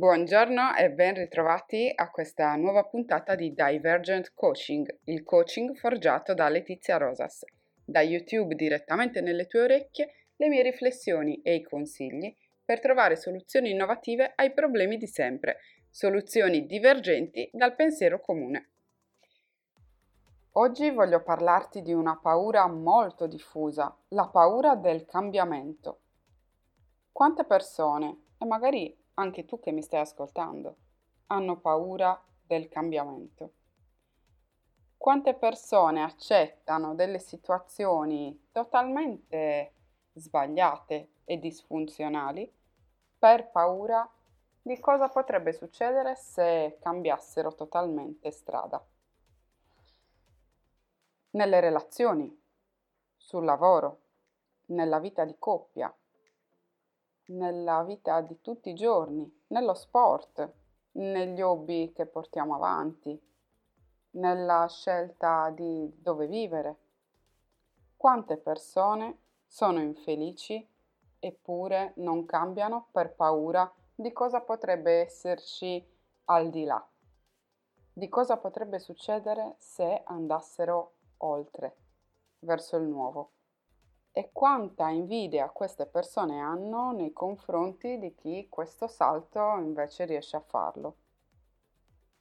Buongiorno e ben ritrovati a questa nuova puntata di Divergent Coaching, il coaching forgiato da Letizia Rosas. Da YouTube direttamente nelle tue orecchie le mie riflessioni e i consigli per trovare soluzioni innovative ai problemi di sempre, soluzioni divergenti dal pensiero comune. Oggi voglio parlarti di una paura molto diffusa, la paura del cambiamento. Quante persone, e magari anche tu che mi stai ascoltando, hanno paura del cambiamento? Quante persone accettano delle situazioni totalmente sbagliate e disfunzionali per paura di cosa potrebbe succedere se cambiassero totalmente strada? nelle relazioni, sul lavoro, nella vita di coppia, nella vita di tutti i giorni, nello sport, negli hobby che portiamo avanti, nella scelta di dove vivere. Quante persone sono infelici eppure non cambiano per paura di cosa potrebbe esserci al di là, di cosa potrebbe succedere se andassero oltre, verso il nuovo. E quanta invidia queste persone hanno nei confronti di chi questo salto invece riesce a farlo.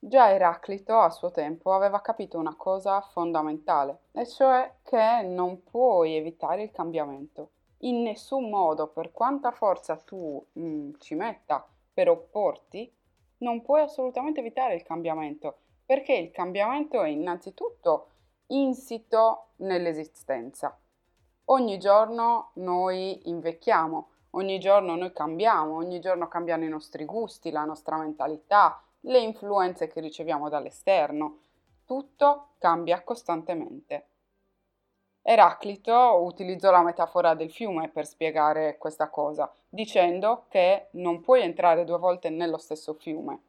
Già Eraclito a suo tempo aveva capito una cosa fondamentale, e cioè che non puoi evitare il cambiamento. In nessun modo, per quanta forza tu mm, ci metta per opporti, non puoi assolutamente evitare il cambiamento, perché il cambiamento è innanzitutto insito nell'esistenza. Ogni giorno noi invecchiamo, ogni giorno noi cambiamo, ogni giorno cambiano i nostri gusti, la nostra mentalità, le influenze che riceviamo dall'esterno, tutto cambia costantemente. Eraclito utilizzò la metafora del fiume per spiegare questa cosa, dicendo che non puoi entrare due volte nello stesso fiume.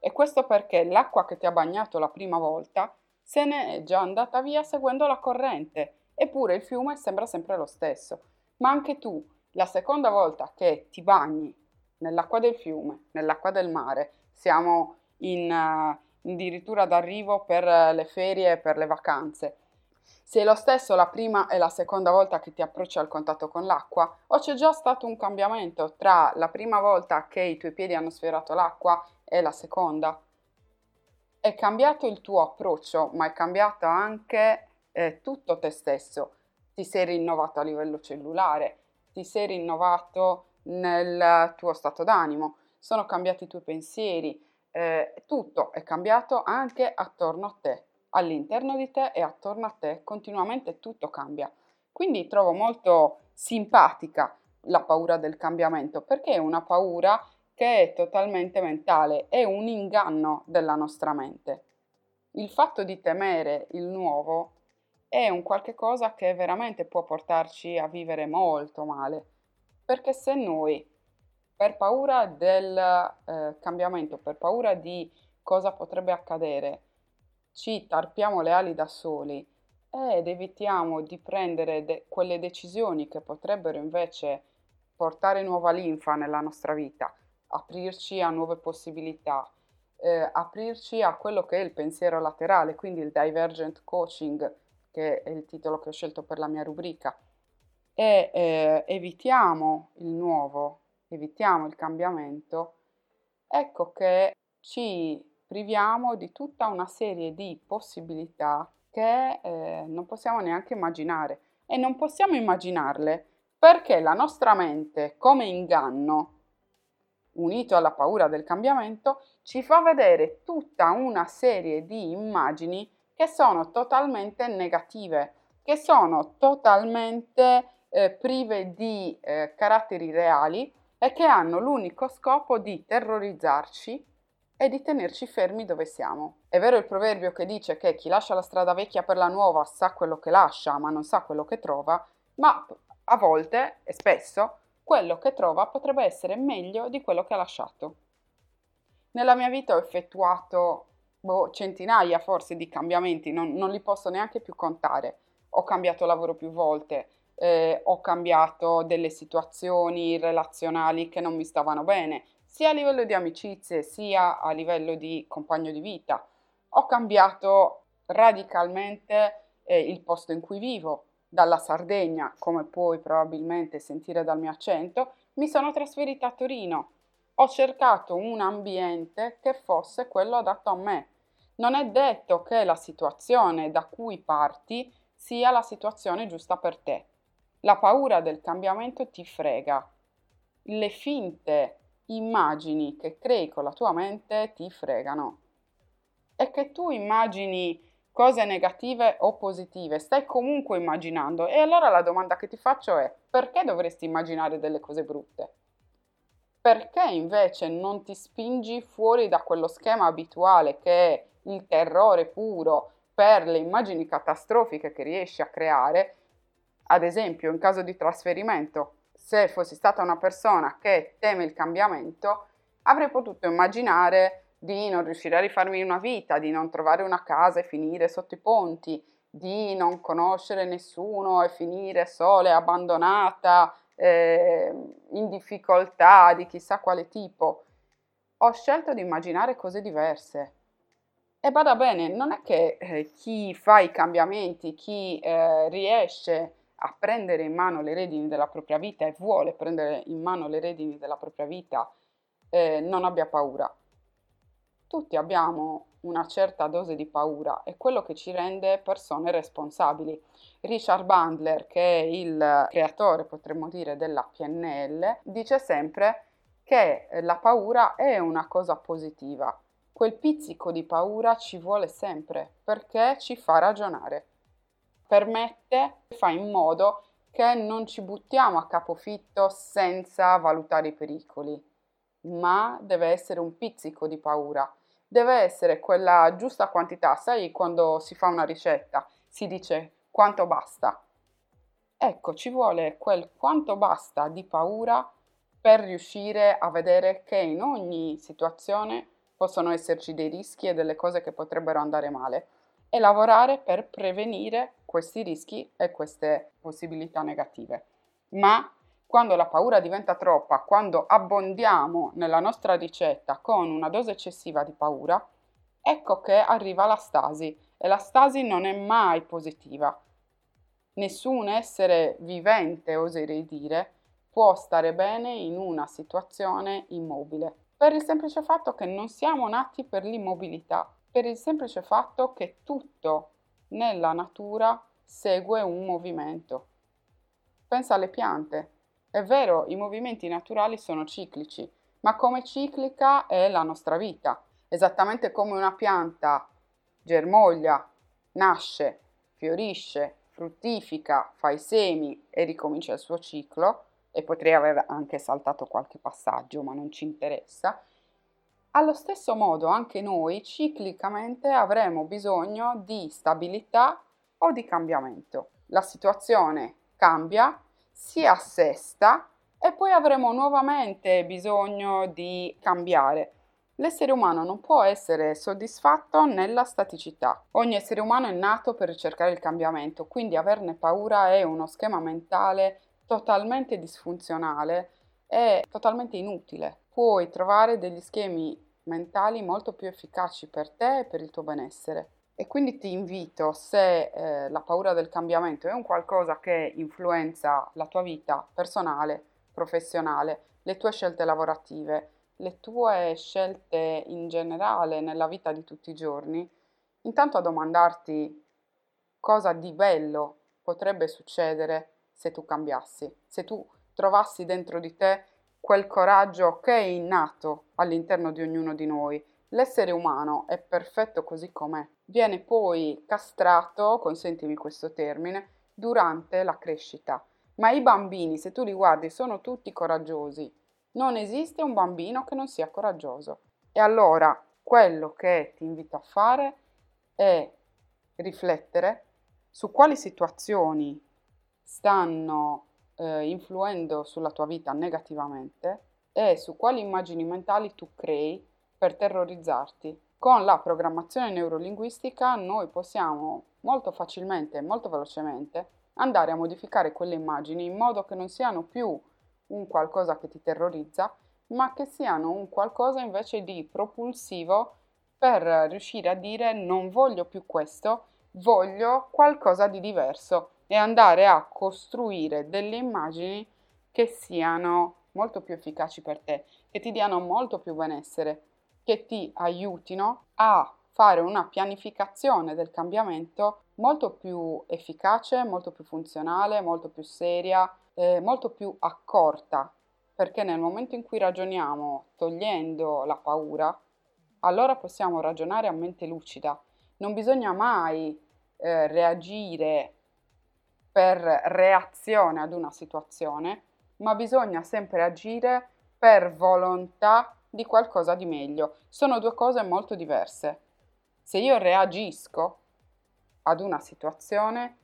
E questo perché l'acqua che ti ha bagnato la prima volta se ne è già andata via seguendo la corrente, eppure il fiume sembra sempre lo stesso. Ma anche tu, la seconda volta che ti bagni nell'acqua del fiume, nell'acqua del mare, siamo in, uh, addirittura d'arrivo per le ferie per le vacanze. Se è lo stesso la prima e la seconda volta che ti approcci al contatto con l'acqua, o c'è già stato un cambiamento tra la prima volta che i tuoi piedi hanno sfiorato l'acqua e la seconda? è cambiato il tuo approccio, ma è cambiato anche eh, tutto te stesso. Ti sei rinnovato a livello cellulare, ti sei rinnovato nel tuo stato d'animo, sono cambiati i tuoi pensieri, eh, tutto è cambiato anche attorno a te, all'interno di te e attorno a te, continuamente tutto cambia. Quindi trovo molto simpatica la paura del cambiamento, perché è una paura che è totalmente mentale, è un inganno della nostra mente. Il fatto di temere il nuovo è un qualche cosa che veramente può portarci a vivere molto male, perché se noi, per paura del eh, cambiamento, per paura di cosa potrebbe accadere, ci tarpiamo le ali da soli ed evitiamo di prendere de- quelle decisioni che potrebbero invece portare nuova linfa nella nostra vita, aprirci a nuove possibilità, eh, aprirci a quello che è il pensiero laterale, quindi il divergent coaching, che è il titolo che ho scelto per la mia rubrica, e eh, evitiamo il nuovo, evitiamo il cambiamento, ecco che ci priviamo di tutta una serie di possibilità che eh, non possiamo neanche immaginare. E non possiamo immaginarle perché la nostra mente come inganno unito alla paura del cambiamento, ci fa vedere tutta una serie di immagini che sono totalmente negative, che sono totalmente eh, prive di eh, caratteri reali e che hanno l'unico scopo di terrorizzarci e di tenerci fermi dove siamo. È vero il proverbio che dice che chi lascia la strada vecchia per la nuova sa quello che lascia, ma non sa quello che trova, ma a volte e spesso quello che trova potrebbe essere meglio di quello che ha lasciato. Nella mia vita ho effettuato boh, centinaia forse di cambiamenti, non, non, li posso neanche più contare. Ho cambiato lavoro più volte, eh, ho cambiato delle situazioni relazionali che non mi stavano bene, sia a livello di amicizie sia a livello di compagno di vita. Ho cambiato radicalmente eh, il posto in cui vivo, dalla Sardegna, come puoi probabilmente sentire dal mio accento, mi sono trasferita a Torino. Ho cercato un ambiente che fosse quello adatto a me. Non è detto che la situazione da cui parti sia la situazione giusta per te. La paura del cambiamento ti frega. Le finte immagini che crei con la tua mente ti fregano. E che tu immagini cose negative o positive, stai comunque immaginando. E allora la domanda che ti faccio è, perché dovresti immaginare delle cose brutte? Perché invece non ti spingi fuori da quello schema abituale che è il terrore puro per le immagini catastrofiche che riesci a creare? Ad esempio, in caso di trasferimento, se fossi stata una persona che teme il cambiamento, avrei potuto immaginare di non riuscire a rifarmi una vita, di non trovare una casa e finire sotto i ponti, di non conoscere nessuno e finire sola e abbandonata, eh, in difficoltà di chissà quale tipo. Ho scelto di immaginare cose diverse. E bada bene, non è che eh, chi fa i cambiamenti, chi eh, riesce a prendere in mano le redini della propria vita e vuole prendere in mano le redini della propria vita, eh, non abbia paura tutti abbiamo una certa dose di paura è quello che ci rende persone responsabili. Richard Bandler, che è il creatore, potremmo dire, della PNL, dice sempre che la paura è una cosa positiva. Quel pizzico di paura ci vuole sempre perché ci fa ragionare. Permette, fa in modo che non ci buttiamo a capofitto senza valutare i pericoli, ma deve essere un pizzico di paura deve essere quella giusta quantità. Sai quando si fa una ricetta si dice quanto basta? Ecco, ci vuole quel quanto basta di paura per riuscire a vedere che in ogni situazione possono esserci dei rischi e delle cose che potrebbero andare male e lavorare per prevenire questi rischi e queste possibilità negative. Ma quando la paura diventa troppa, quando abbondiamo nella nostra ricetta con una dose eccessiva di paura, ecco che arriva la stasi e la stasi non è mai positiva. Nessun essere vivente, oserei dire, può stare bene in una situazione immobile, per il semplice fatto che non siamo nati per l'immobilità, per il semplice fatto che tutto nella natura segue un movimento. Pensa alle piante, è vero, i movimenti naturali sono ciclici, ma come ciclica è la nostra vita. Esattamente come una pianta germoglia, nasce, fiorisce, fruttifica, fa i semi e ricomincia il suo ciclo, e potrei aver anche saltato qualche passaggio, ma non ci interessa. Allo stesso modo anche noi ciclicamente avremo bisogno di stabilità o di cambiamento. La situazione cambia si assesta e poi avremo nuovamente bisogno di cambiare. L'essere umano non può essere soddisfatto nella staticità. Ogni essere umano è nato per ricercare il cambiamento, quindi averne paura è uno schema mentale totalmente disfunzionale e totalmente inutile. Puoi trovare degli schemi mentali molto più efficaci per te e per il tuo benessere. E quindi ti invito, se eh, la paura del cambiamento è un qualcosa che influenza la tua vita personale, professionale, le tue scelte lavorative, le tue scelte in generale nella vita di tutti i giorni, intanto a domandarti cosa di bello potrebbe succedere se tu cambiassi, se tu trovassi dentro di te quel coraggio che è innato all'interno di ognuno di noi. L'essere umano è perfetto così com'è viene poi castrato, consentimi questo termine, durante la crescita. Ma i bambini, se tu li guardi, sono tutti coraggiosi. Non esiste un bambino che non sia coraggioso. E allora quello che ti invito a fare è riflettere su quali situazioni stanno eh, influendo sulla tua vita negativamente e su quali immagini mentali tu crei per terrorizzarti. Con la programmazione neurolinguistica noi possiamo molto facilmente e molto velocemente andare a modificare quelle immagini in modo che non siano più un qualcosa che ti terrorizza, ma che siano un qualcosa invece di propulsivo per riuscire a dire non voglio più questo, voglio qualcosa di diverso e andare a costruire delle immagini che siano molto più efficaci per te, che ti diano molto più benessere, che ti aiutino a fare una pianificazione del cambiamento molto più efficace, molto più funzionale, molto più seria, eh, molto più accorta, perché nel momento in cui ragioniamo togliendo la paura, allora possiamo ragionare a mente lucida. Non bisogna mai eh, reagire per reazione ad una situazione, ma bisogna sempre agire per volontà di qualcosa di meglio. Sono due cose molto diverse. Se io reagisco ad una situazione,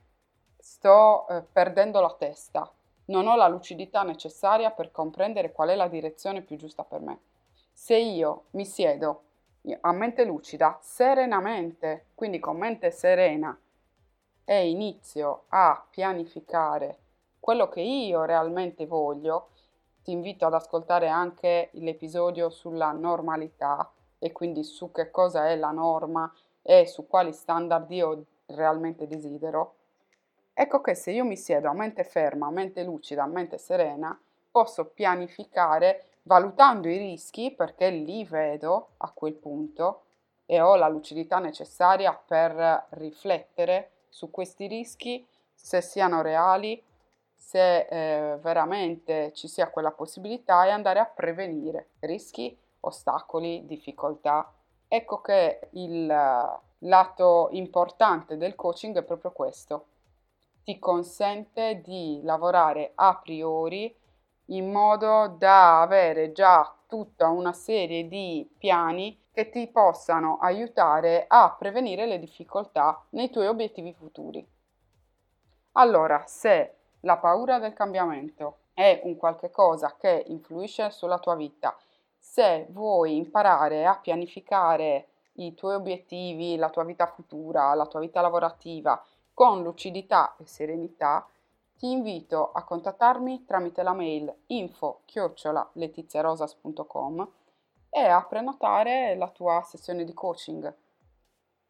sto eh, perdendo la testa, non ho la lucidità necessaria per comprendere qual è la direzione più giusta per me. Se io mi siedo a mente lucida, serenamente, quindi con mente serena, e inizio a pianificare quello che io realmente voglio, ti invito ad ascoltare anche l'episodio sulla normalità e quindi su che cosa è la norma e su quali standard io realmente desidero, ecco che se io mi siedo a mente ferma, a mente lucida, a mente serena, posso pianificare valutando i rischi perché li vedo a quel punto e ho la lucidità necessaria per riflettere su questi rischi, se siano reali, se eh, veramente ci sia quella possibilità e andare a prevenire rischi, ostacoli, difficoltà. Ecco che il lato importante del coaching è proprio questo. Ti consente di lavorare a priori in modo da avere già tutta una serie di piani che ti possano aiutare a prevenire le difficoltà nei tuoi obiettivi futuri. Allora, se la paura del cambiamento è un qualche cosa che influisce sulla tua vita, se vuoi imparare a pianificare i tuoi obiettivi, la tua vita futura, la tua vita lavorativa con lucidità e serenità, ti invito a contattarmi tramite la mail info-letiziarosas.com e a prenotare la tua sessione di coaching,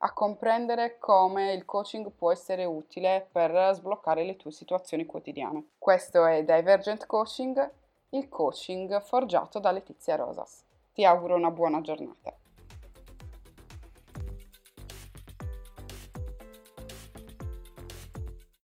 a comprendere come il coaching può essere utile per sbloccare le tue situazioni quotidiane. Questo è Divergent Coaching, il coaching forgiato da Letizia Rosas. Ti auguro una buona giornata.